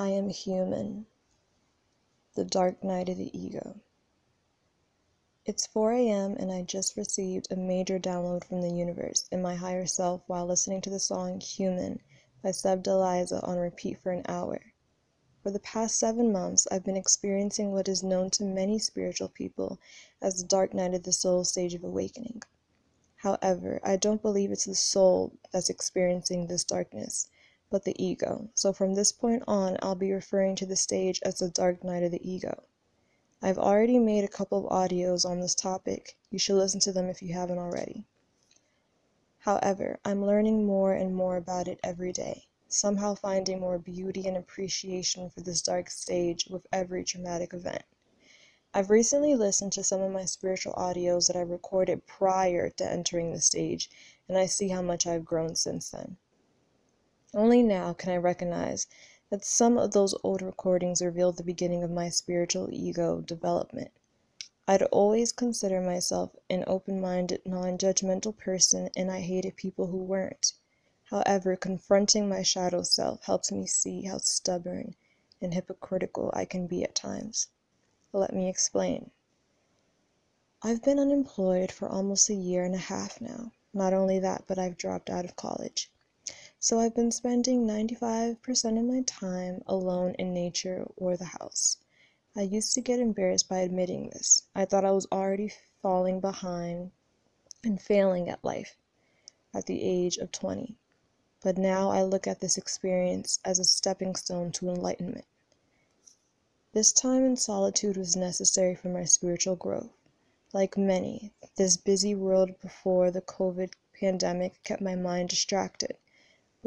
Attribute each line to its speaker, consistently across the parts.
Speaker 1: I am human. The dark night of the ego. It's 4 a.m., and I just received a major download from the universe in my higher self while listening to the song Human by Sevdaliza on repeat for an hour. For the past seven months, I've been experiencing what is known to many spiritual people as the dark night of the soul stage of awakening. However, I don't believe it's the soul that's experiencing this darkness but the ego, so from this point on I'll be referring to the stage as the dark night of the ego. I've already made a couple of audios on this topic, you should listen to them if you haven't already. However, I'm learning more and more about it every day, somehow finding more beauty and appreciation for this dark stage with every traumatic event. I've recently listened to some of my spiritual audios that I recorded prior to entering the stage, and I see how much I've grown since then. Only now can I recognize that some of those old recordings revealed the beginning of my spiritual ego development. I'd always considered myself an open minded, non judgmental person, and I hated people who weren't. However, confronting my shadow self helps me see how stubborn and hypocritical I can be at times. Let me explain. I've been unemployed for almost a year and a half now. Not only that, but I've dropped out of college. So I've been spending 95% of my time alone in nature or the house. I used to get embarrassed by admitting this. I thought I was already falling behind and failing at life at the age of 20. But now I look at this experience as a stepping stone to enlightenment. This time in solitude was necessary for my spiritual growth. Like many, this busy world before the COVID pandemic kept my mind distracted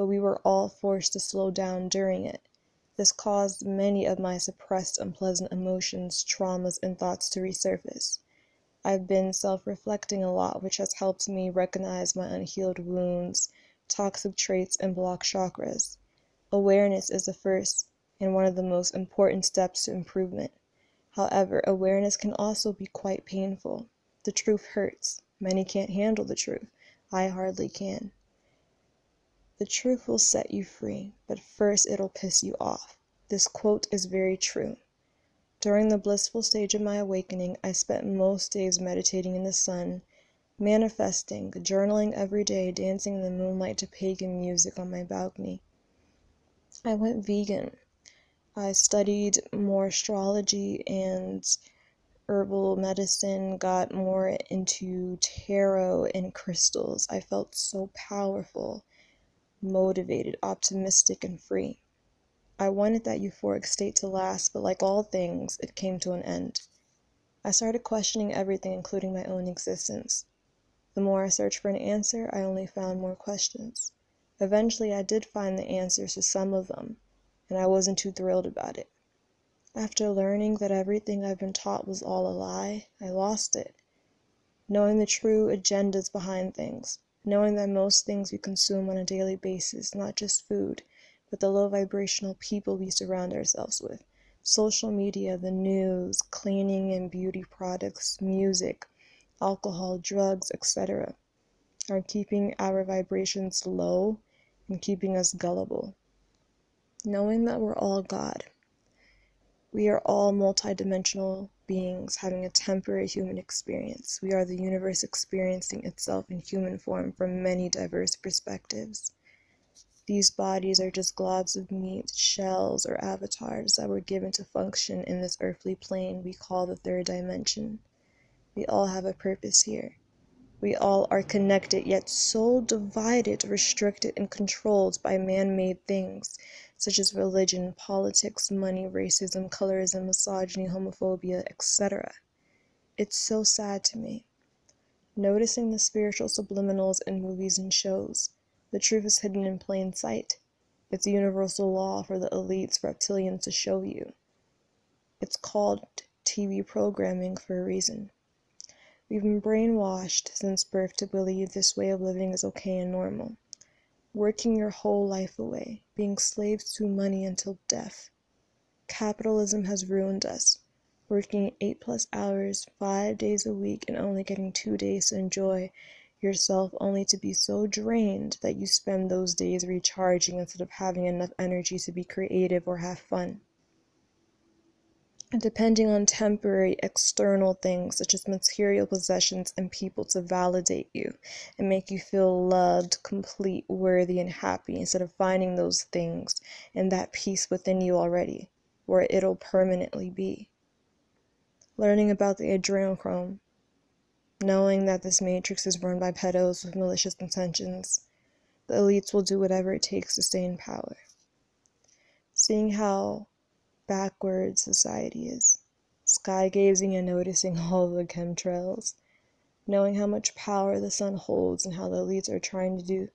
Speaker 1: but we were all forced to slow down during it. This caused many of my suppressed unpleasant emotions, traumas, and thoughts to resurface. I've been self reflecting a lot, which has helped me recognize my unhealed wounds, toxic traits, and blocked chakras. Awareness is the first and one of the most important steps to improvement. However, awareness can also be quite painful. The truth hurts. Many can't handle the truth. I hardly can. The truth will set you free, but first it'll piss you off. This quote is very true. During the blissful stage of my awakening, I spent most days meditating in the sun, manifesting, journaling every day, dancing in the moonlight to pagan music on my balcony. I went vegan. I studied more astrology and herbal medicine, got more into tarot and crystals. I felt so powerful motivated, optimistic, and free. I wanted that euphoric state to last, but like all things, it came to an end. I started questioning everything, including my own existence. The more I searched for an answer, I only found more questions. Eventually, I did find the answers to some of them, and I wasn't too thrilled about it. After learning that everything I've been taught was all a lie, I lost it. Knowing the true agendas behind things, knowing that most things we consume on a daily basis, not just food, but the low vibrational people we surround ourselves with, social media, the news, cleaning and beauty products, music, alcohol, drugs, etc., are keeping our vibrations low and keeping us gullible. Knowing that we're all God, we are all multidimensional beings having a temporary human experience. We are the universe experiencing itself in human form from many diverse perspectives. These bodies are just globs of meat, shells, or avatars that were given to function in this earthly plane we call the third dimension. We all have a purpose here. We all are connected, yet so divided, restricted, and controlled by man made things such as religion, politics, money, racism, colorism, misogyny, homophobia, etc. It's so sad to me. Noticing the spiritual subliminals in movies and shows, the truth is hidden in plain sight. It's a universal law for the elites reptilians to show you. It's called TV programming for a reason. We've been brainwashed since birth to believe this way of living is okay and normal working your whole life away, being slaves to money until death. Capitalism has ruined us, working eight plus hours, five days a week, and only getting two days to enjoy yourself only to be so drained that you spend those days recharging instead of having enough energy to be creative or have fun. Depending on temporary external things such as material possessions and people to validate you and make you feel loved, complete, worthy, and happy instead of finding those things and that peace within you already, where it'll permanently be. Learning about the adrenochrome knowing that this matrix is run by pedos with malicious intentions. The elites will do whatever it takes to stay in power. Seeing how backwards society is, sky gazing and noticing all the chemtrails, knowing how much power the sun holds and how the elites are trying to do,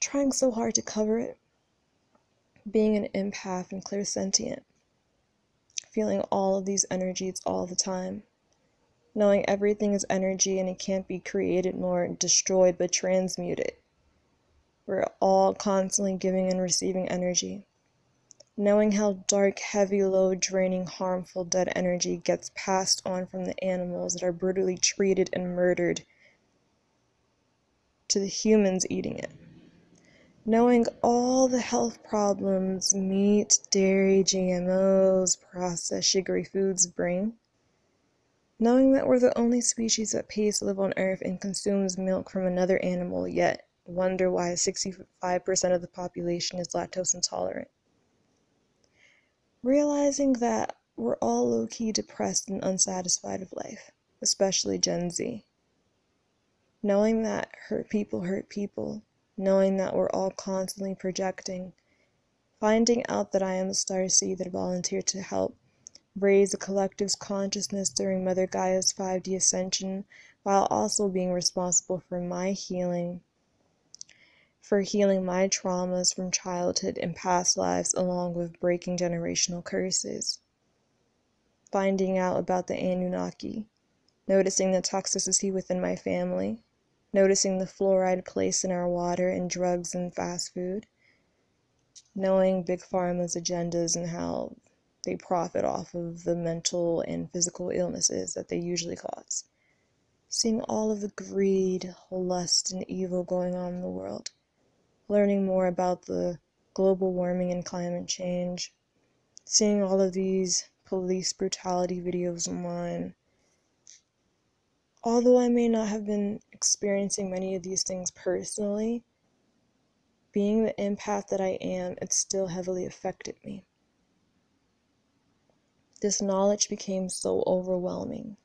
Speaker 1: trying so hard to cover it, being an empath and clairsentient, feeling all of these energies all the time. Knowing everything is energy and it can't be created nor destroyed but transmuted. We're all constantly giving and receiving energy. Knowing how dark, heavy, low, draining, harmful, dead energy gets passed on from the animals that are brutally treated and murdered to the humans eating it. Knowing all the health problems meat, dairy, GMOs, processed sugary foods bring Knowing that we're the only species that pays to live on Earth and consumes milk from another animal, yet wonder why 65% of the population is lactose intolerant. Realizing that we're all low key depressed and unsatisfied of life, especially Gen Z. Knowing that hurt people hurt people, knowing that we're all constantly projecting, finding out that I am a star seed that volunteered to help raise the collective's consciousness during Mother Gaia's 5D ascension while also being responsible for my healing, for healing my traumas from childhood and past lives, along with breaking generational curses. Finding out about the Anunnaki, noticing the toxicity within my family, noticing the fluoride placed in our water and drugs and fast food, knowing Big Pharma's agendas and how they profit off of the mental and physical illnesses that they usually cause. Seeing all of the greed, lust, and evil going on in the world, learning more about the global warming and climate change, seeing all of these police brutality videos online. Although I may not have been experiencing many of these things personally, being the empath that I am, it still heavily affected me. This knowledge became so overwhelming.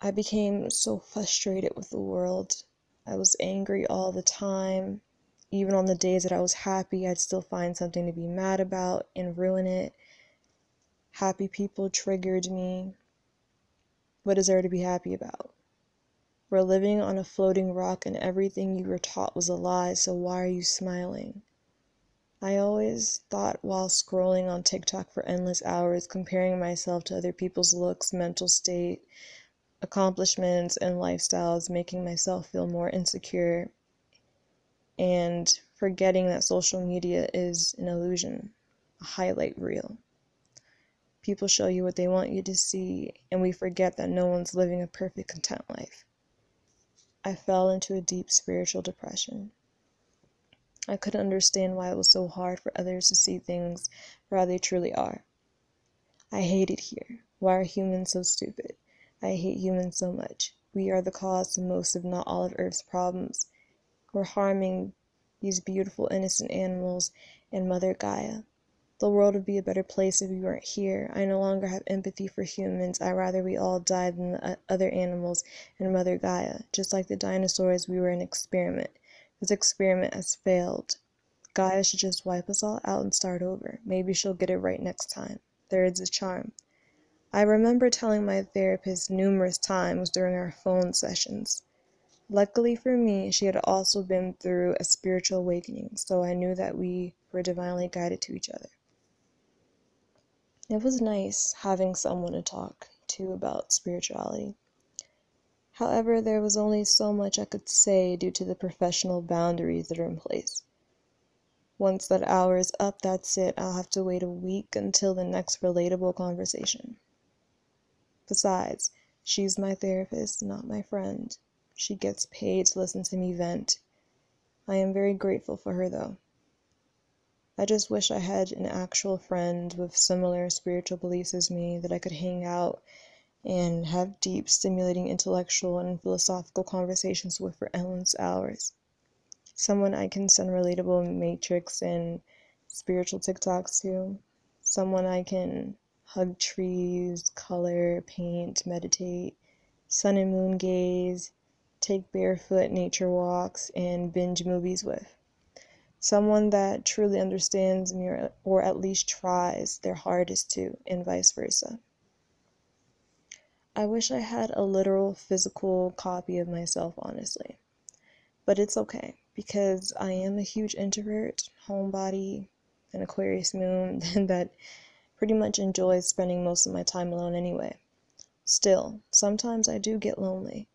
Speaker 1: I became so frustrated with the world. I was angry all the time. Even on the days that I was happy, I'd still find something to be mad about and ruin it. Happy people triggered me. What is there to be happy about? We're living on a floating rock, and everything you were taught was a lie, so why are you smiling? I always thought while scrolling on TikTok for endless hours, comparing myself to other people's looks, mental state, accomplishments, and lifestyles, making myself feel more insecure, and forgetting that social media is an illusion, a highlight reel. People show you what they want you to see, and we forget that no one's living a perfect, content life. I fell into a deep spiritual depression. I couldn't understand why it was so hard for others to see things for how they truly are. I hate it here. Why are humans so stupid? I hate humans so much. We are the cause of most, if not all, of Earth's problems. We're harming these beautiful, innocent animals and Mother Gaia. The world would be a better place if we weren't here. I no longer have empathy for humans. I'd rather we all die than the uh, other animals and Mother Gaia. Just like the dinosaurs, we were an experiment. This experiment has failed. Gaia should just wipe us all out and start over. Maybe she'll get it right next time. Third's a charm. I remember telling my therapist numerous times during our phone sessions. Luckily for me, she had also been through a spiritual awakening, so I knew that we were divinely guided to each other. It was nice having someone to talk to about spirituality. However, there was only so much I could say due to the professional boundaries that are in place. Once that hour is up, that's it. I'll have to wait a week until the next relatable conversation. Besides, she's my therapist, not my friend. She gets paid to listen to me vent. I am very grateful for her, though. I just wish I had an actual friend with similar spiritual beliefs as me that I could hang out and have deep, stimulating intellectual and philosophical conversations with for endless hours. Someone I can send relatable matrix and spiritual TikToks to. Someone I can hug trees, color, paint, meditate, sun and moon gaze, take barefoot nature walks, and binge movies with someone that truly understands me or, at least tries their hardest to, and vice versa. I wish I had a literal physical copy of myself, honestly. But it's okay because I am a huge introvert, homebody, an Aquarius moon that pretty much enjoys spending most of my time alone anyway. Still, sometimes I do get lonely.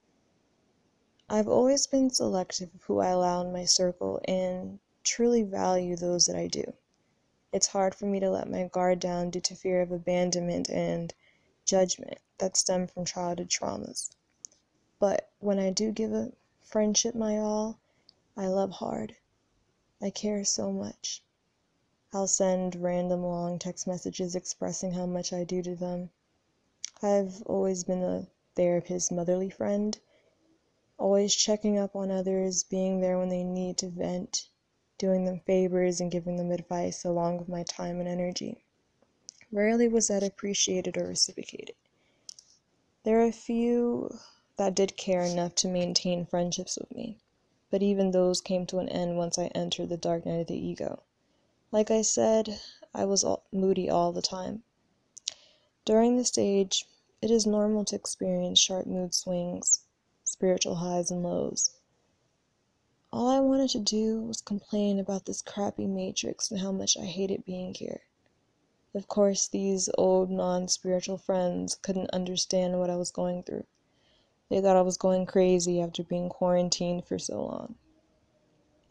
Speaker 1: I've always been selective of who I allow in my circle and truly value those that I do. It's hard for me to let my guard down due to fear of abandonment and judgment that stem from childhood traumas. But when I do give a friendship my all, I love hard. I care so much. I'll send random long text messages expressing how much I do to them. I've always been a therapist's motherly friend, always checking up on others, being there when they need to vent, doing them favors and giving them advice along with my time and energy. Rarely was that appreciated or reciprocated. There are a few that did care enough to maintain friendships with me, but even those came to an end once I entered the dark night of the ego. Like I said, I was all, moody all the time. During this stage, it is normal to experience sharp mood swings, spiritual highs and lows. All I wanted to do was complain about this crappy matrix and how much I hated being here. Of course, these old non spiritual friends couldn't understand what I was going through. They thought I was going crazy after being quarantined for so long.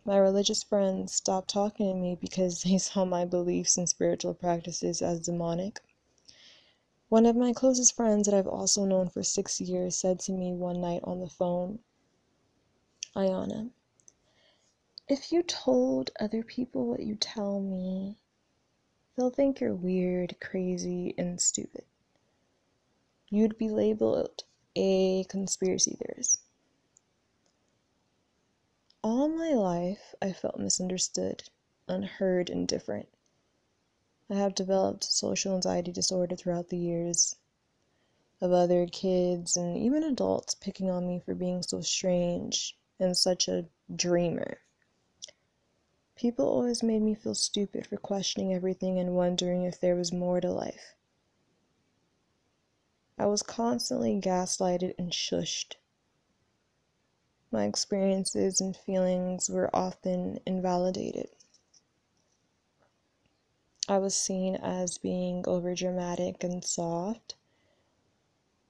Speaker 1: My religious friends stopped talking to me because they saw my beliefs and spiritual practices as demonic. One of my closest friends that I've also known for six years said to me one night on the phone, Ayana, if you told other people what you tell me, they'll think you're weird, crazy, and stupid. You'd be labeled a conspiracy theorist. All my life, I felt misunderstood, unheard, and different. I have developed social anxiety disorder throughout the years of other kids and even adults picking on me for being so strange and such a dreamer. People always made me feel stupid for questioning everything and wondering if there was more to life. I was constantly gaslighted and shushed. My experiences and feelings were often invalidated. I was seen as being overdramatic and soft.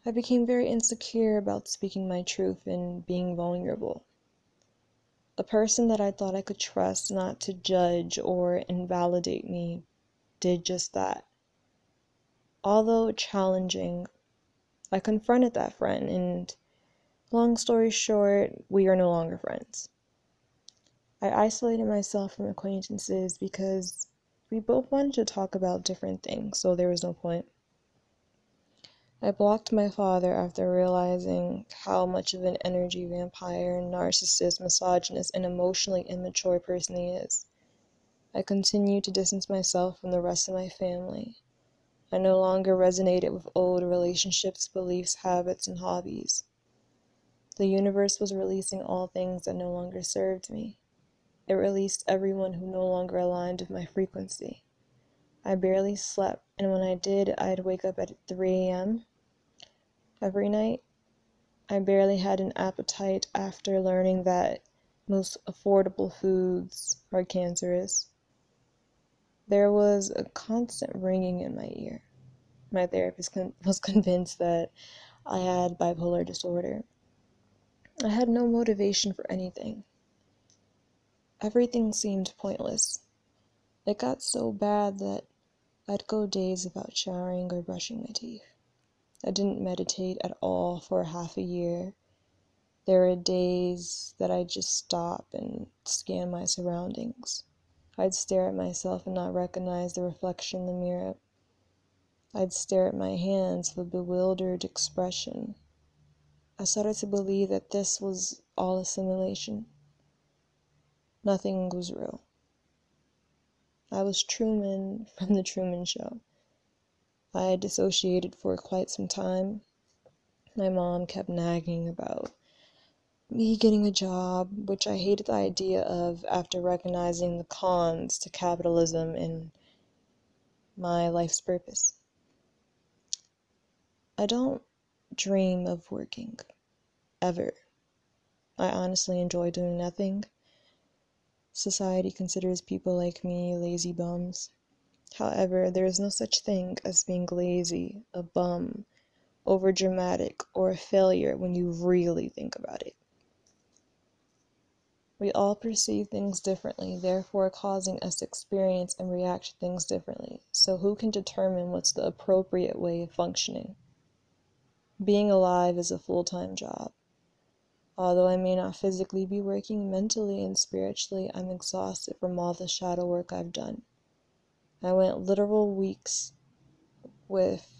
Speaker 1: I became very insecure about speaking my truth and being vulnerable. The person that I thought I could trust not to judge or invalidate me did just that. Although challenging, I confronted that friend, and long story short, we are no longer friends. I isolated myself from acquaintances because we both wanted to talk about different things, so there was no point. I blocked my father after realizing how much of an energy vampire, narcissist, misogynist, and emotionally immature person he is. I continued to distance myself from the rest of my family. I no longer resonated with old relationships, beliefs, habits, and hobbies. The universe was releasing all things that no longer served me. It released everyone who no longer aligned with my frequency. I barely slept, and when I did, I'd wake up at 3 a.m every night. I barely had an appetite after learning that most affordable foods are cancerous. There was a constant ringing in my ear. My therapist con- was convinced that I had bipolar disorder. I had no motivation for anything. Everything seemed pointless. It got so bad that I'd go days without showering or brushing my teeth. I didn't meditate at all for half a year. There were days that I'd just stop and scan my surroundings. I'd stare at myself and not recognize the reflection in the mirror. I'd stare at my hands with a bewildered expression. I started to believe that this was all a simulation. Nothing was real. I was Truman from The Truman Show. I had dissociated for quite some time. My mom kept nagging about me getting a job, which I hated the idea of after recognizing the cons to capitalism and my life's purpose. I don't dream of working, ever. I honestly enjoy doing nothing. Society considers people like me lazy bums. However, there is no such thing as being lazy, a bum, overdramatic, or a failure when you really think about it. We all perceive things differently, therefore causing us to experience and react to things differently. So, who can determine what's the appropriate way of functioning? Being alive is a full time job. Although I may not physically be working, mentally and spiritually, I'm exhausted from all the shadow work I've done. I went literal weeks with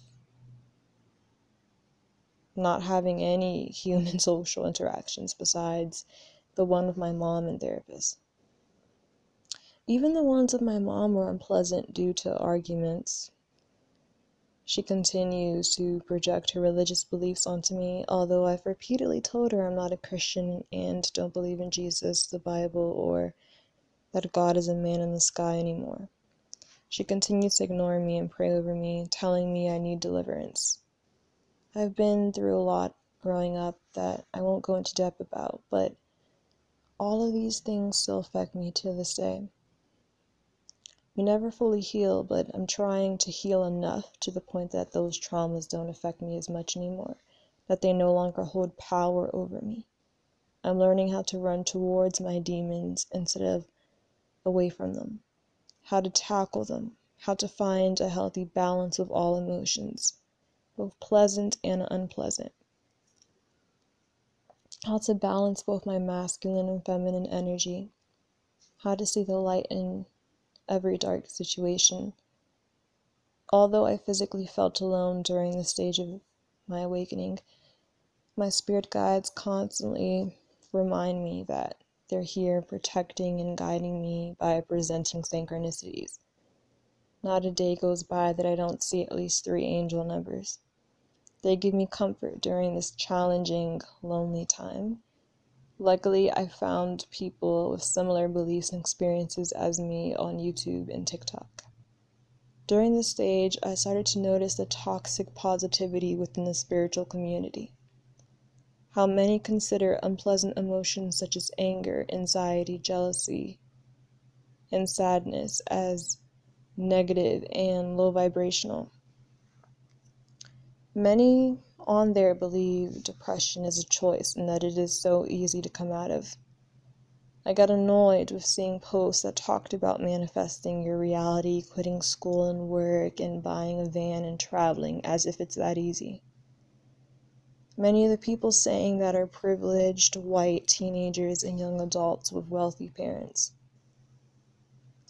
Speaker 1: not having any human social interactions besides the one with my mom and therapist. Even the ones with my mom were unpleasant due to arguments. She continues to project her religious beliefs onto me, although I've repeatedly told her I'm not a Christian and don't believe in Jesus, the Bible, or that God is a man in the sky anymore. She continues to ignore me and pray over me, telling me I need deliverance. I've been through a lot growing up that I won't go into depth about, but all of these things still affect me to this day. We never fully heal, but I'm trying to heal enough to the point that those traumas don't affect me as much anymore, that they no longer hold power over me. I'm learning how to run towards my demons instead of away from them how to tackle them, how to find a healthy balance of all emotions, both pleasant and unpleasant, how to balance both my masculine and feminine energy, how to see the light in every dark situation. Although I physically felt alone during the stage of my awakening, my spirit guides constantly remind me that they're here protecting and guiding me by presenting synchronicities. Not a day goes by that I don't see at least three angel numbers. They give me comfort during this challenging, lonely time. Luckily, I found people with similar beliefs and experiences as me on YouTube and TikTok. During this stage, I started to notice the toxic positivity within the spiritual community how many consider unpleasant emotions such as anger, anxiety, jealousy, and sadness as negative and low vibrational. Many on there believe depression is a choice and that it is so easy to come out of. I got annoyed with seeing posts that talked about manifesting your reality, quitting school and work, and buying a van and traveling as if it's that easy. Many of the people saying that are privileged white teenagers and young adults with wealthy parents.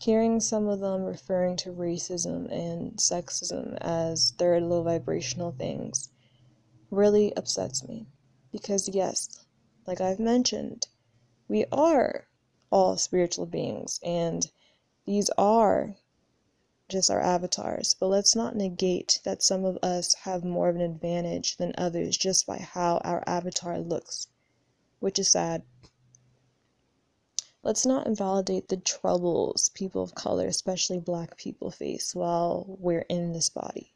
Speaker 1: Hearing some of them referring to racism and sexism as third low vibrational things really upsets me. Because, yes, like I've mentioned, we are all spiritual beings, and these are just our avatars, but let's not negate that some of us have more of an advantage than others just by how our avatar looks, which is sad. Let's not invalidate the troubles people of color, especially black people, face while we're in this body.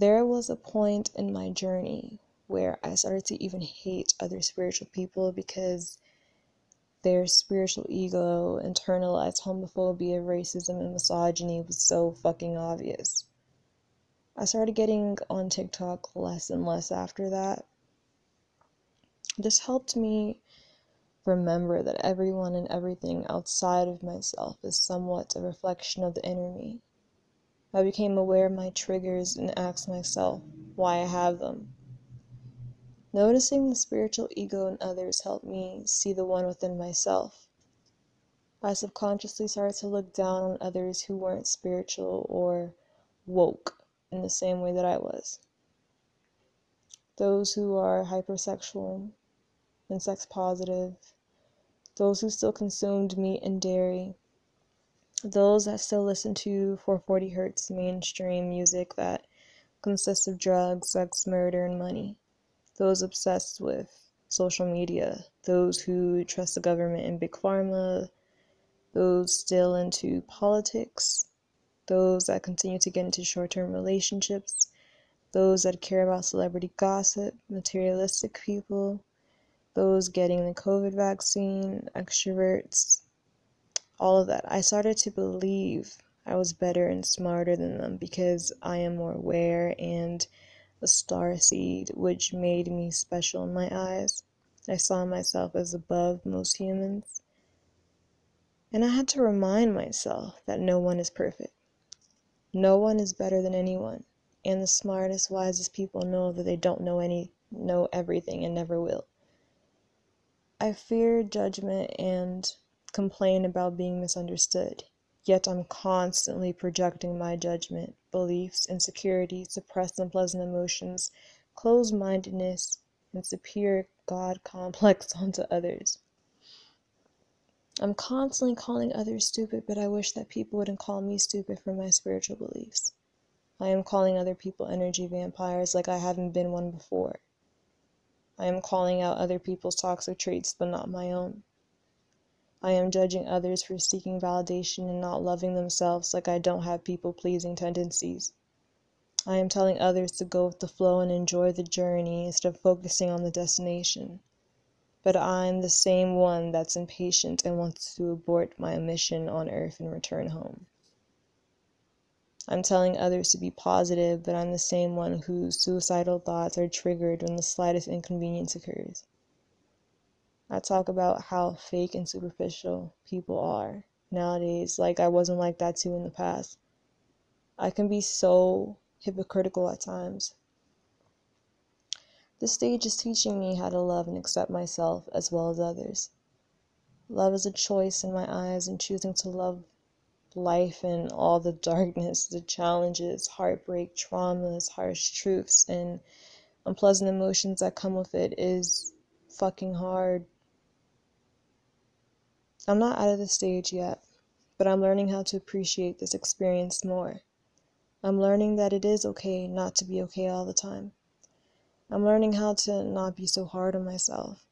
Speaker 1: There was a point in my journey where I started to even hate other spiritual people because their spiritual ego, internalized homophobia, racism, and misogyny was so fucking obvious. I started getting on TikTok less and less after that. This helped me remember that everyone and everything outside of myself is somewhat a reflection of the inner me. I became aware of my triggers and asked myself why I have them. Noticing the spiritual ego in others helped me see the one within myself. I subconsciously started to look down on others who weren't spiritual or woke in the same way that I was. Those who are hypersexual and sex positive, those who still consumed meat and dairy, those that still listen to 440 hertz mainstream music that consists of drugs, sex, murder, and money. Those obsessed with social media, those who trust the government and big pharma, those still into politics, those that continue to get into short term relationships, those that care about celebrity gossip, materialistic people, those getting the COVID vaccine, extroverts, all of that. I started to believe I was better and smarter than them because I am more aware and a star seed, which made me special in my eyes. I saw myself as above most humans. And I had to remind myself that no one is perfect. No one is better than anyone. And the smartest, wisest people know that they don't know any know everything and never will. I fear judgment and complain about being misunderstood. Yet I'm constantly projecting my judgment, beliefs, insecurities, suppressed unpleasant emotions, closed mindedness, and superior God complex onto others. I'm constantly calling others stupid, but I wish that people wouldn't call me stupid for my spiritual beliefs. I am calling other people energy vampires like I haven't been one before. I am calling out other people's toxic traits, but not my own. I am judging others for seeking validation and not loving themselves like I don't have people pleasing tendencies. I am telling others to go with the flow and enjoy the journey instead of focusing on the destination. But I'm the same one that's impatient and wants to abort my mission on earth and return home. I'm telling others to be positive, but I'm the same one whose suicidal thoughts are triggered when the slightest inconvenience occurs. I talk about how fake and superficial people are nowadays. Like, I wasn't like that too in the past. I can be so hypocritical at times. This stage is teaching me how to love and accept myself as well as others. Love is a choice in my eyes, and choosing to love life and all the darkness, the challenges, heartbreak, traumas, harsh truths, and unpleasant emotions that come with it is fucking hard I'm not out of the stage yet, but I'm learning how to appreciate this experience more. I'm learning that it is okay not to be okay all the time. I'm learning how to not be so hard on myself.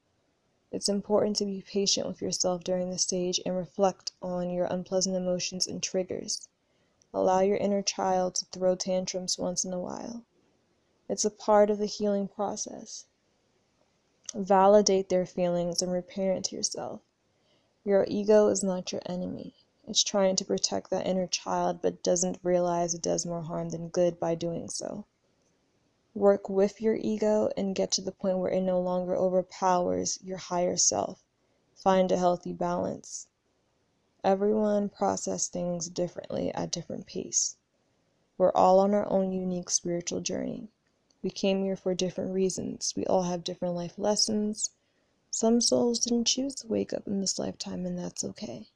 Speaker 1: It's important to be patient with yourself during this stage and reflect on your unpleasant emotions and triggers. Allow your inner child to throw tantrums once in a while. It's a part of the healing process. Validate their feelings and reparent to yourself. Your ego is not your enemy. It's trying to protect that inner child but doesn't realize it does more harm than good by doing so. Work with your ego and get to the point where it no longer overpowers your higher self. Find a healthy balance. Everyone process things differently at different pace. We're all on our own unique spiritual journey. We came here for different reasons. We all have different life lessons, some souls didn't choose to wake up in this lifetime, and that's okay.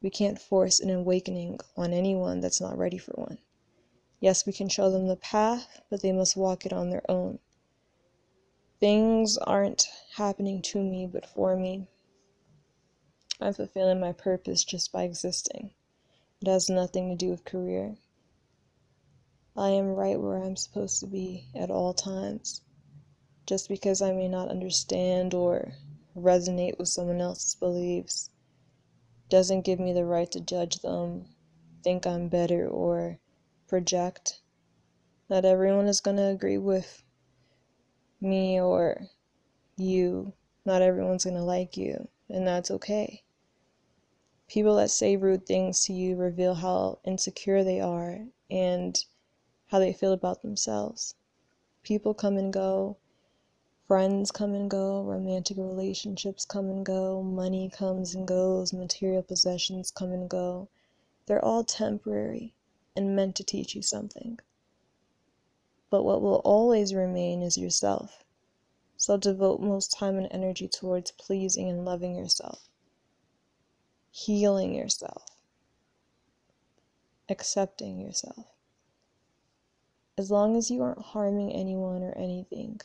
Speaker 1: We can't force an awakening on anyone that's not ready for one. Yes, we can show them the path, but they must walk it on their own. Things aren't happening to me, but for me. I'm fulfilling my purpose just by existing. It has nothing to do with career. I am right where I'm supposed to be at all times. Just because I may not understand or resonate with someone else's beliefs doesn't give me the right to judge them, think I'm better, or project. Not everyone is going to agree with me or you. Not everyone's going to like you, and that's okay. People that say rude things to you reveal how insecure they are and how they feel about themselves. People come and go, Friends come and go, romantic relationships come and go, money comes and goes, material possessions come and go. They're all temporary and meant to teach you something. But what will always remain is yourself. So devote most time and energy towards pleasing and loving yourself, healing yourself, accepting yourself. As long as you aren't harming anyone or anything,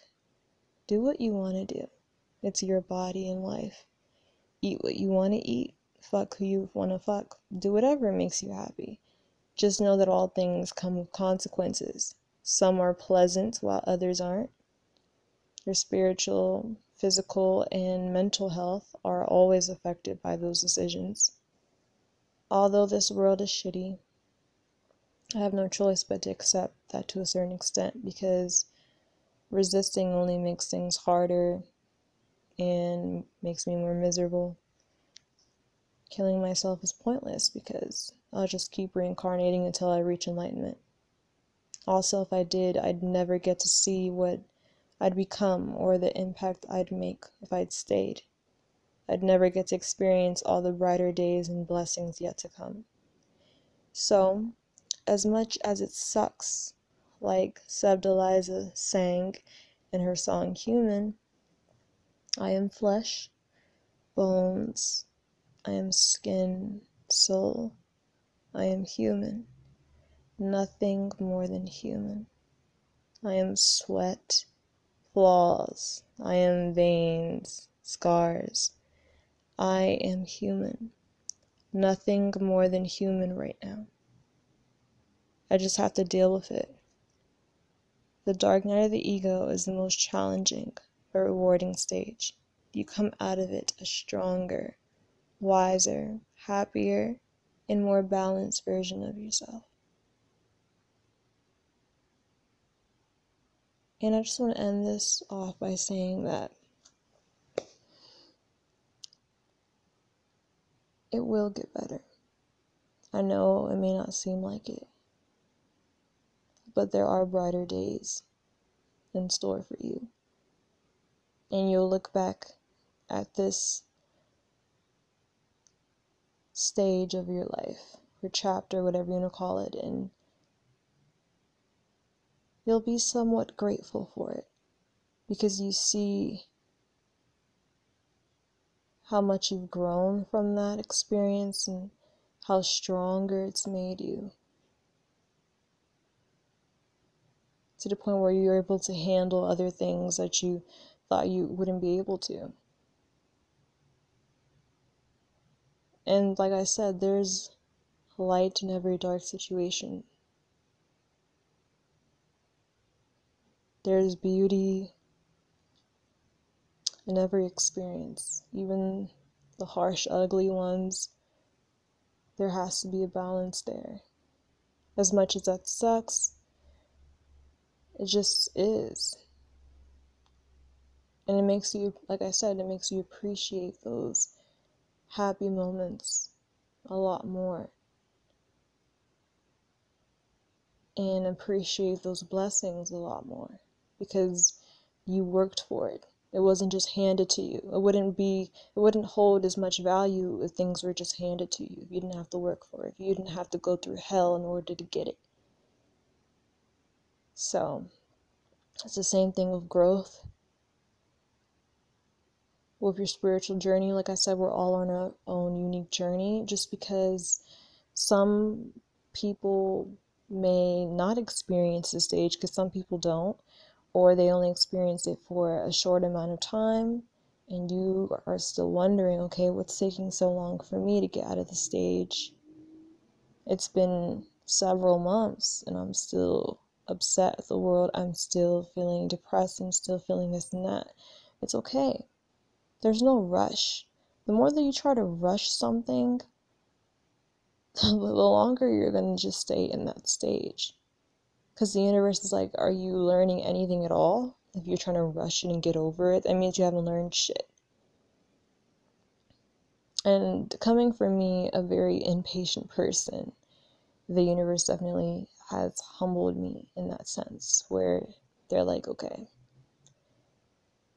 Speaker 1: do what you want to do. It's your body and life. Eat what you want to eat, fuck who you want to fuck, do whatever makes you happy. Just know that all things come with consequences. Some are pleasant while others aren't. Your spiritual, physical, and mental health are always affected by those decisions. Although this world is shitty, I have no choice but to accept that to a certain extent because resisting only makes things harder and makes me more miserable. Killing myself is pointless because I'll just keep reincarnating until I reach enlightenment. Also, if I did, I'd never get to see what I'd become or the impact I'd make if I'd stayed. I'd never get to experience all the brighter days and blessings yet to come. So, as much as it sucks, like Sevdaliza sang in her song Human, I am flesh, bones, I am skin, soul, I am human, nothing more than human. I am sweat, flaws, I am veins, scars. I am human, nothing more than human right now. I just have to deal with it. The dark night of the ego is the most challenging but rewarding stage. You come out of it a stronger, wiser, happier, and more balanced version of yourself. And I just want to end this off by saying that it will get better. I know it may not seem like it, but there are brighter days in store for you. And you'll look back at this stage of your life, or chapter, whatever you want to call it, and you'll be somewhat grateful for it because you see how much you've grown from that experience and how stronger it's made you. To the point where you're able to handle other things that you thought you wouldn't be able to. And like I said, there's light in every dark situation. There's beauty in every experience, even the harsh, ugly ones. There has to be a balance there. As much as that sucks, it just is. And it makes you, like I said, it makes you appreciate those happy moments a lot more. And appreciate those blessings a lot more because you worked for it. It wasn't just handed to you. It wouldn't be it wouldn't hold as much value if things were just handed to you. You didn't have to work for it. You didn't have to go through hell in order to get it. So, it's the same thing with growth. With your spiritual journey, like I said, we're all on our own unique journey. Just because some people may not experience this stage, because some people don't, or they only experience it for a short amount of time and you are still wondering, okay, what's taking so long for me to get out of the stage? It's been several months and I'm still upset at the world. I'm still feeling depressed. I'm still feeling this and that. It's okay. There's no rush. The more that you try to rush something, the longer you're going to just stay in that stage. Because the universe is like, are you learning anything at all? If you're trying to rush it and get over it, that means you haven't learned shit. And coming from me, a very impatient person, the universe definitely has humbled me in that sense, where they're like, okay,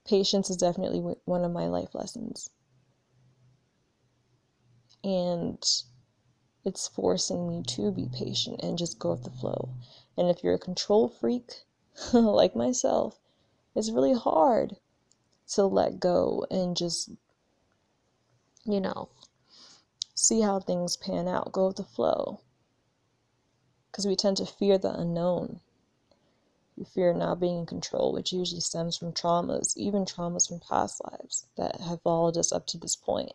Speaker 1: patience is definitely one of my life lessons. And it's forcing me to be patient and just go with the flow. And if you're a control freak, like myself, it's really hard to let go and just, you know, see how things pan out, go with the flow. Because we tend to fear the unknown. We fear not being in control, which usually stems from traumas, even traumas from past lives that have followed us up to this point.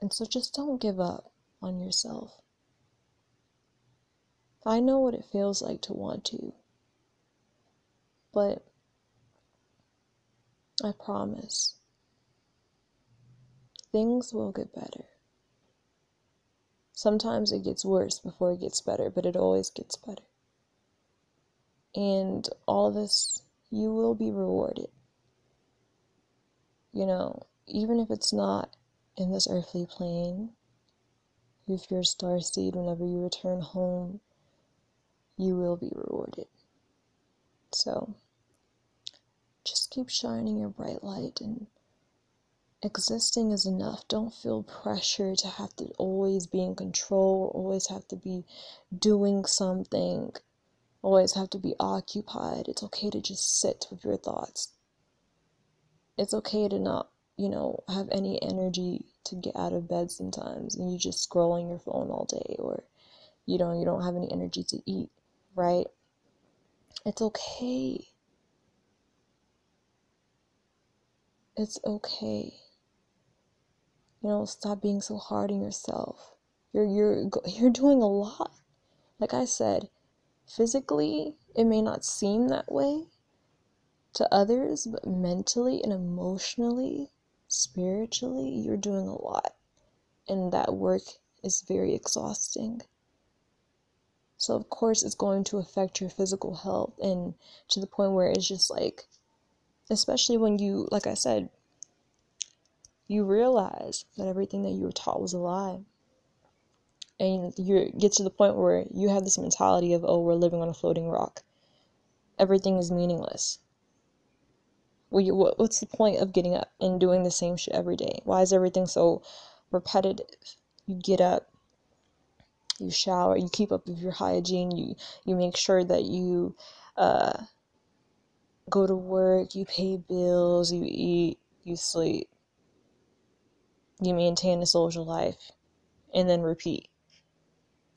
Speaker 1: And so just don't give up on yourself. I know what it feels like to want to, but I promise things will get better. Sometimes it gets worse before it gets better, but it always gets better. And all this, you will be rewarded. You know, even if it's not in this earthly plane, if you're a star seed, whenever you return home, you will be rewarded. So, just keep shining your bright light and existing is enough. Don't feel pressure to have to always be in control, or always have to be doing something, always have to be occupied. It's okay to just sit with your thoughts. It's okay to not, you know, have any energy to get out of bed sometimes and you just scroll on your phone all day or you know, you don't have any energy to eat, right? It's okay. It's okay. You know, stop being so hard on yourself. You're you're you're doing a lot. Like I said, physically it may not seem that way to others, but mentally and emotionally, spiritually, you're doing a lot. And that work is very exhausting. So of course it's going to affect your physical health and to the point where it's just like especially when you like I said you realize that everything that you were taught was a lie. And you get to the point where you have this mentality of, oh, we're living on a floating rock. Everything is meaningless. Well, you, what, what's the point of getting up and doing the same shit every day? Why is everything so repetitive? You get up, you shower, you keep up with your hygiene, you you make sure that you uh, go to work, you pay bills, you eat, you sleep you maintain a social life and then repeat.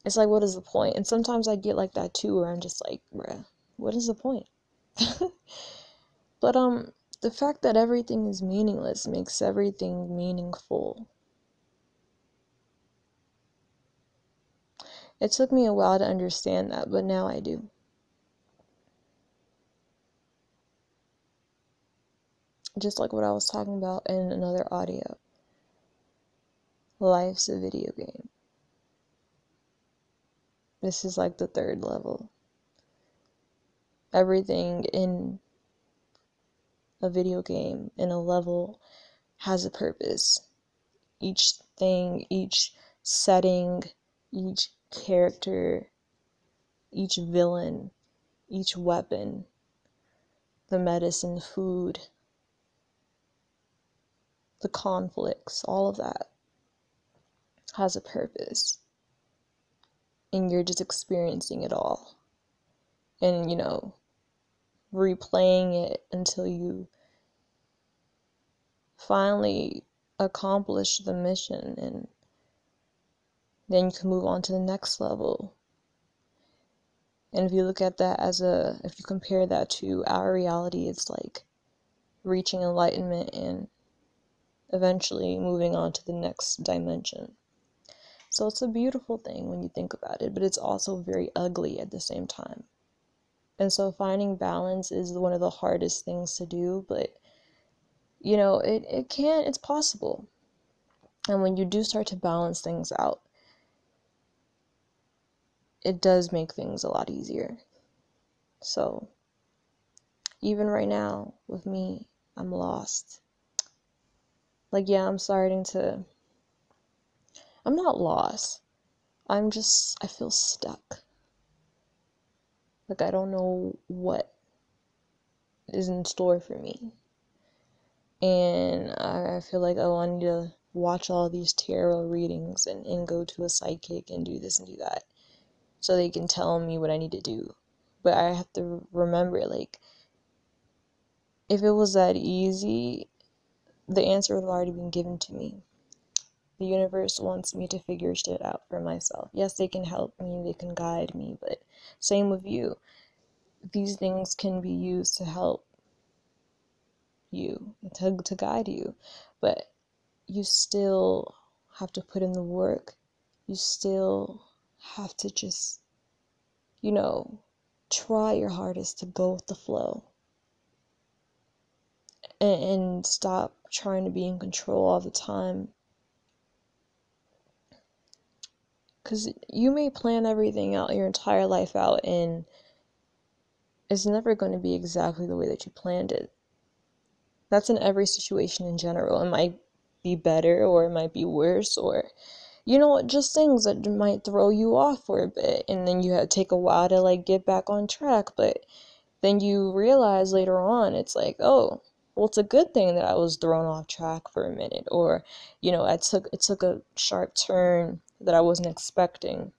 Speaker 1: It's like, what is the point? And sometimes I get like that too, where I'm just like, bruh, what is the point? but, um, the fact that everything is meaningless makes everything meaningful. It took me a while to understand that, but now I do. Just like what I was talking about in another audio. Life's a video game. This is like the third level. Everything in a video game, in a level, has a purpose. Each thing, each setting, each character, each villain, each weapon, the medicine, the food, the conflicts, all of that has a purpose. And you're just experiencing it all. And you know replaying it until you finally accomplish the mission and then you can move on to the next level. And if you look at that as a if you compare that to our reality it's like reaching enlightenment and eventually moving on to the next dimension so it's a beautiful thing when you think about it, but it's also very ugly at the same time. And so finding balance is one of the hardest things to do, but you know, it, it can, it's possible. And when you do start to balance things out, it does make things a lot easier. So, even right now with me, I'm lost. Like, yeah, I'm starting to I'm not lost. I'm just, I feel stuck. Like, I don't know what is in store for me. And I feel like, oh, I need to watch all these tarot readings and, and go to a psychic and do this and do that so they can tell me what I need to do. But I have to remember, like, if it was that easy, the answer would have already been given to me. The universe wants me to figure shit out for myself. Yes, they can help me, they can guide me, but same with you. These things can be used to help you, to, to guide you, but you still have to put in the work. You still have to just, you know, try your hardest to go with the flow and, and stop trying to be in control all the time. Because you may plan everything out, your entire life out, and it's never going to be exactly the way that you planned it. That's in every situation in general. It might be better or it might be worse or you know just things that might throw you off for a bit and then you have to take a while to like get back on track but then you realize later on it's like oh well it's a good thing that i was thrown off track for a minute or you know i took it took a sharp turn that i wasn't expecting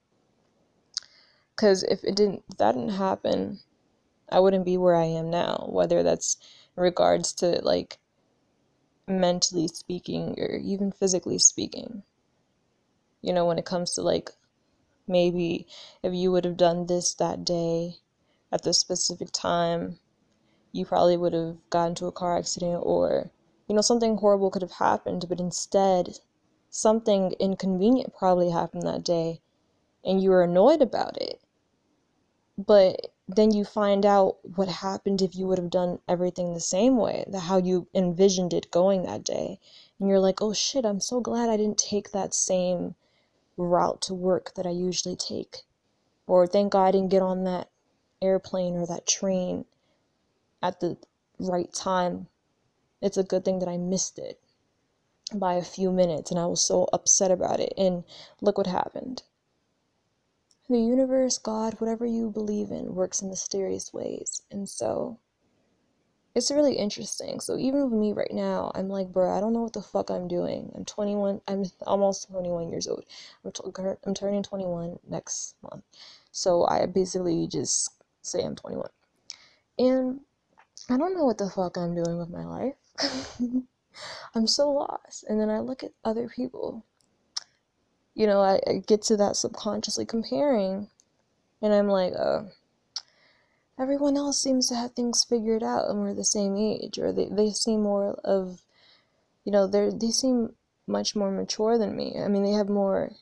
Speaker 1: because if it didn't if that didn't happen i wouldn't be where i am now whether that's in regards to like mentally speaking or even physically speaking. You know, when it comes to like maybe if you would have done this that day at this specific time, you probably would have gotten into a car accident or, you know, something horrible could have happened, but instead, something inconvenient probably happened that day and you were annoyed about it. But then you find out what happened if you would have done everything the same way, the how you envisioned it going that day. And you're like, "Oh shit, I'm so glad I didn't take that same route to work that I usually take." Or thank God I didn't get on that airplane or that train at the right time. It's a good thing that I missed it by a few minutes and I was so upset about it. And look what happened. The universe, God, whatever you believe in, works in mysterious ways. And so it's really interesting. So even with me right now, I'm like, bro, I don't know what the fuck I'm doing. I'm 21. I'm almost 21 years old. I'm, t- I'm turning 21 next month. So I basically just say I'm 21. And I don't know what the fuck I'm doing with my life. I'm so lost. And then I look at other people you know, I, I get to that subconsciously comparing, and I'm like, oh, everyone else seems to have things figured out and we're the same age, or they, they seem more of, you know, they they seem much more mature than me. I mean, they have more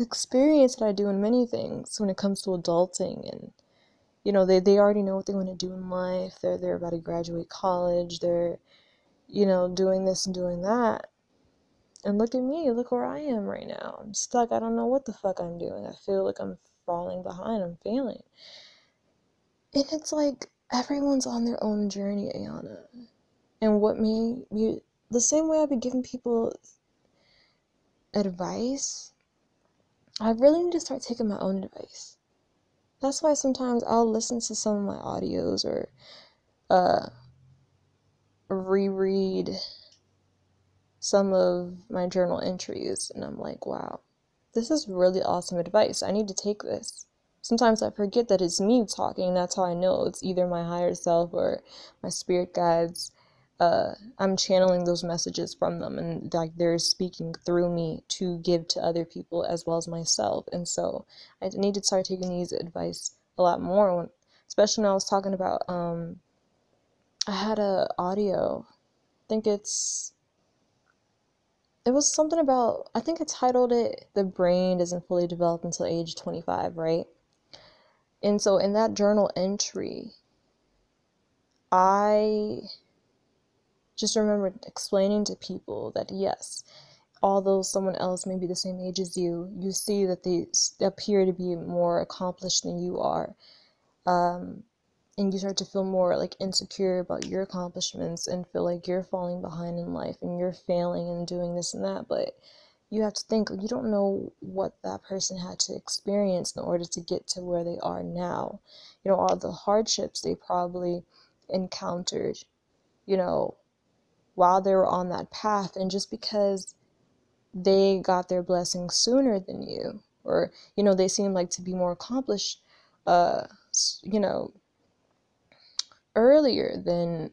Speaker 1: experience than I do in many things when it comes to adulting and you know they, they already know what they want to do in life they're they're about to graduate college they're you know doing this and doing that and look at me, look where I am right now. I'm stuck. I don't know what the fuck I'm doing. I feel like I'm falling behind. I'm failing. And it's like everyone's on their own journey, Ayana. And what me, you, the same way I've been giving people advice, I really need to start taking my own advice. That's why sometimes I'll listen to some of my audios or uh, reread some of my journal entries and I'm like, wow, this is really awesome advice. I need to take this. Sometimes I forget that it's me talking. That's how I know it's either my higher self or my spirit guides. Uh, I'm channeling those messages from them and like they're speaking through me to give to other people as well as myself. And so I need to start taking these advice a lot more when, especially when I was talking about um I had a audio I think it's it was something about I think I titled it the brain doesn't fully develop until age 25, right? And so in that journal entry I just remember explaining to people that yes, although someone else may be the same age as you, you see that they appear to be more accomplished than you are. Um, and you start to feel more like insecure about your accomplishments and feel like you're falling behind in life and you're failing and doing this and that but you have to think you don't know what that person had to experience in order to get to where they are now. You know all the hardships they probably encountered you know while they were on that path and just because they got their blessing sooner than you or you know they seem like to be more accomplished uh you know earlier than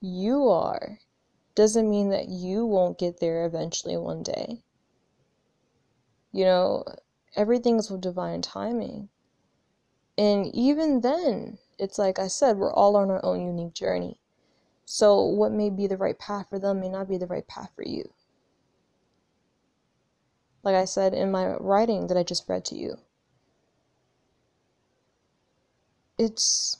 Speaker 1: you are doesn't mean that you won't get there eventually one day. You know, everything's with divine timing. And even then, it's like I said, we're all on our own unique journey. So, what may be the right path for them may not be the right path for you. Like I said in my writing that I just read to you, it's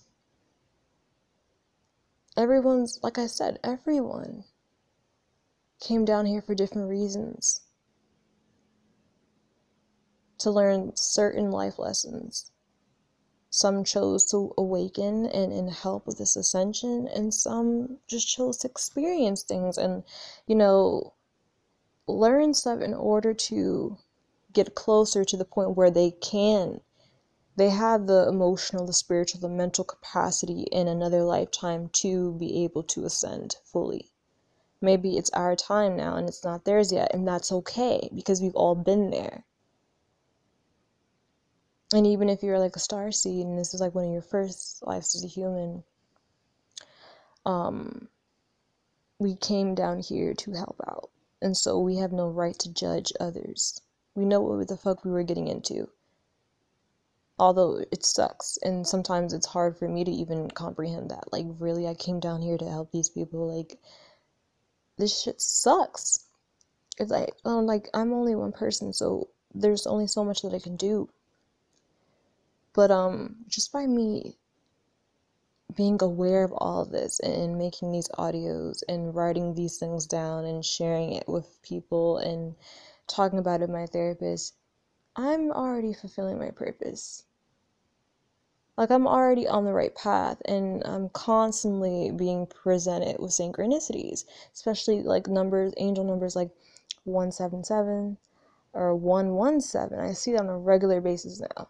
Speaker 1: everyone's, like I said, everyone came down here for different reasons to learn certain life lessons. Some chose to awaken and, and help with this ascension, and some just chose to experience things and, you know, learn stuff in order to get closer to the point where they can. They have the emotional, the spiritual, the mental capacity in another lifetime to be able to ascend fully. Maybe it's our time now and it's not theirs yet, and that's okay because we've all been there. And even if you're like a star seed and this is like one of your first lives as a human, um, we came down here to help out. And so we have no right to judge others. We know what the fuck we were getting into. Although it sucks, and sometimes it's hard for me to even comprehend that. Like, really, I came down here to help these people. Like, this shit sucks. It's like, oh, like, I'm only one person, so there's only so much that I can do. But um, just by me being aware of all of this and making these audios and writing these things down and sharing it with people and talking about it with my therapist, I'm already fulfilling my purpose. Like I'm already on the right path and I'm constantly being presented with synchronicities, especially like numbers, angel numbers like 177 or 117. I see that on a regular basis now.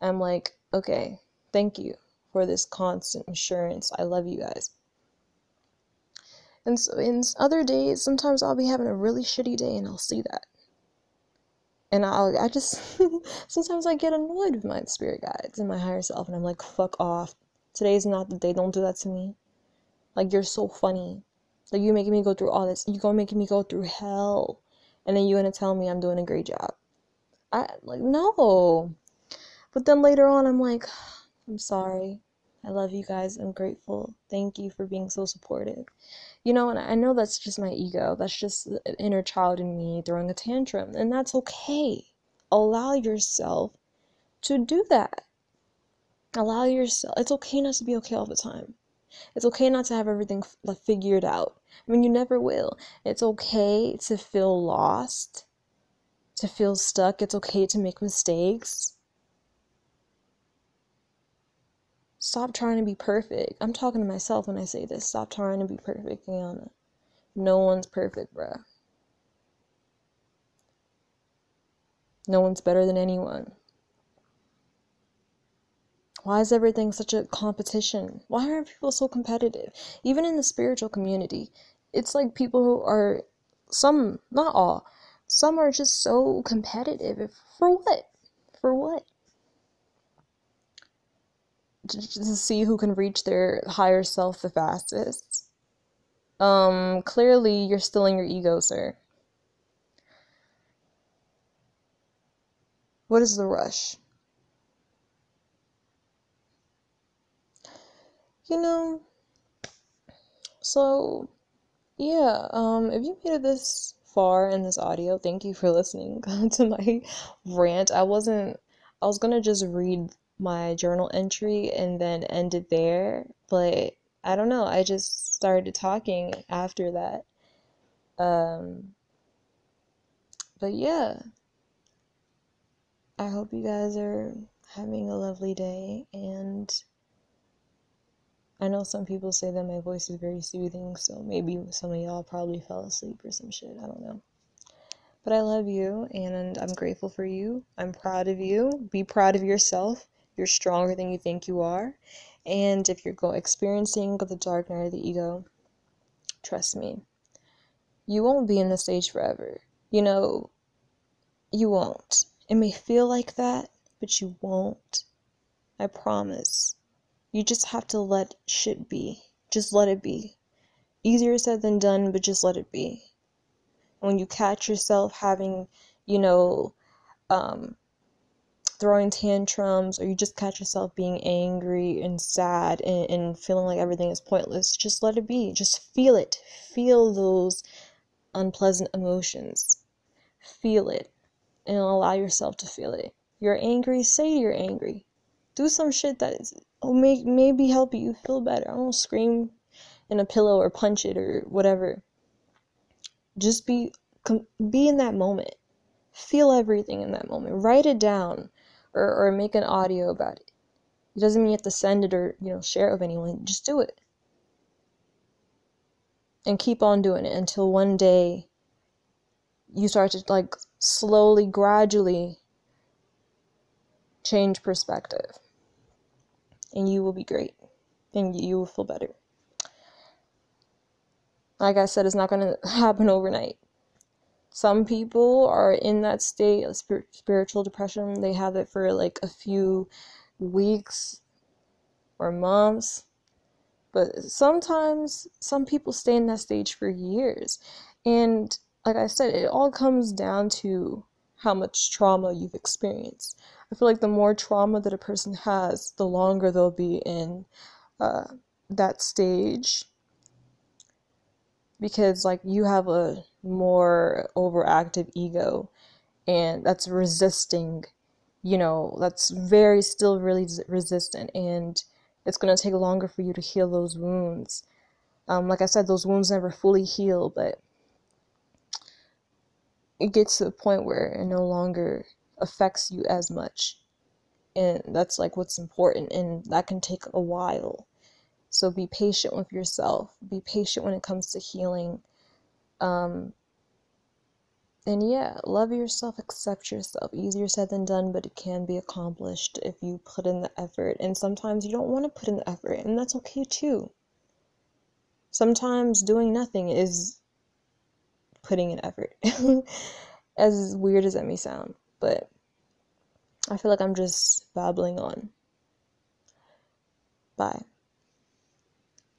Speaker 1: I'm like, okay, thank you for this constant assurance. I love you guys. And so in other days, sometimes I'll be having a really shitty day and I'll see that. And I'll, I just, sometimes I get annoyed with my spirit guides and my higher self, and I'm like, fuck off. Today's not the day. Don't do that to me. Like, you're so funny. Like, you're making me go through all this. You're gonna make me go through hell. And then you're gonna tell me I'm doing a great job. I, like, no. But then later on, I'm like, I'm sorry. I love you guys. I'm grateful. Thank you for being so supportive. You know, and I know that's just my ego. That's just an inner child in me throwing a tantrum. And that's okay. Allow yourself to do that. Allow yourself. It's okay not to be okay all the time. It's okay not to have everything like figured out. I mean, you never will. It's okay to feel lost, to feel stuck. It's okay to make mistakes. Stop trying to be perfect. I'm talking to myself when I say this. Stop trying to be perfect, Kiana. No one's perfect, bruh. No one's better than anyone. Why is everything such a competition? Why are people so competitive? Even in the spiritual community, it's like people who are, some, not all, some are just so competitive. For what? For what? To see who can reach their higher self the fastest. Um, clearly you're still in your ego, sir. What is the rush? You know, so yeah, um, if you made it this far in this audio, thank you for listening to my rant. I wasn't, I was gonna just read my journal entry and then ended there. But I don't know, I just started talking after that. Um, but yeah, I hope you guys are having a lovely day. And I know some people say that my voice is very soothing, so maybe some of y'all probably fell asleep or some shit. I don't know. But I love you and I'm grateful for you. I'm proud of you. Be proud of yourself. You're stronger than you think you are. And if you're go- experiencing the dark night of the ego, trust me, you won't be in the stage forever. You know, you won't. It may feel like that, but you won't. I promise. You just have to let shit be. Just let it be. easier said than done, but just let it be. When you catch yourself having, you know, um, throwing tantrums, or you just catch yourself being angry and sad and, and feeling like everything is pointless, just let it be. Just feel it. Feel those unpleasant emotions. Feel it and allow yourself to feel it. You're angry, say you're angry. Do some shit that will oh, make maybe help you feel better. I don't scream in a pillow or punch it or whatever. Just be be in that moment. Feel everything in that moment. Write it down or, or make an audio about it. It doesn't mean you have to send it or, you know, share it with anyone. Just do it. And keep on doing it until one day you start to like slowly, gradually change perspective. And you will be great. And you will feel better. Like I said, it's not going to happen overnight. Some people are in that state of spiritual depression. They have it for like a few weeks or months. But sometimes some people stay in that stage for years. And like I said, it all comes down to how much trauma you've experienced. I feel like the more trauma that a person has, the longer they'll be in uh, that stage because like you have a more overactive ego. And that's resisting you know that's very still really resistant. And it's going to take longer for you to heal those wounds. Um, like i said those wounds never fully heal but it gets to the point where it no longer affects you as much. And that's like what's important and that can take a while. So be patient with yourself. Be patient when it comes to healing. Um, and yeah, love yourself, accept yourself. Easier said than done, but it can be accomplished if you put in the effort. And sometimes you don't want to put in the effort, and that's okay too. Sometimes doing nothing is putting in effort. as weird as that may sound, but I feel like I'm just babbling on. Bye.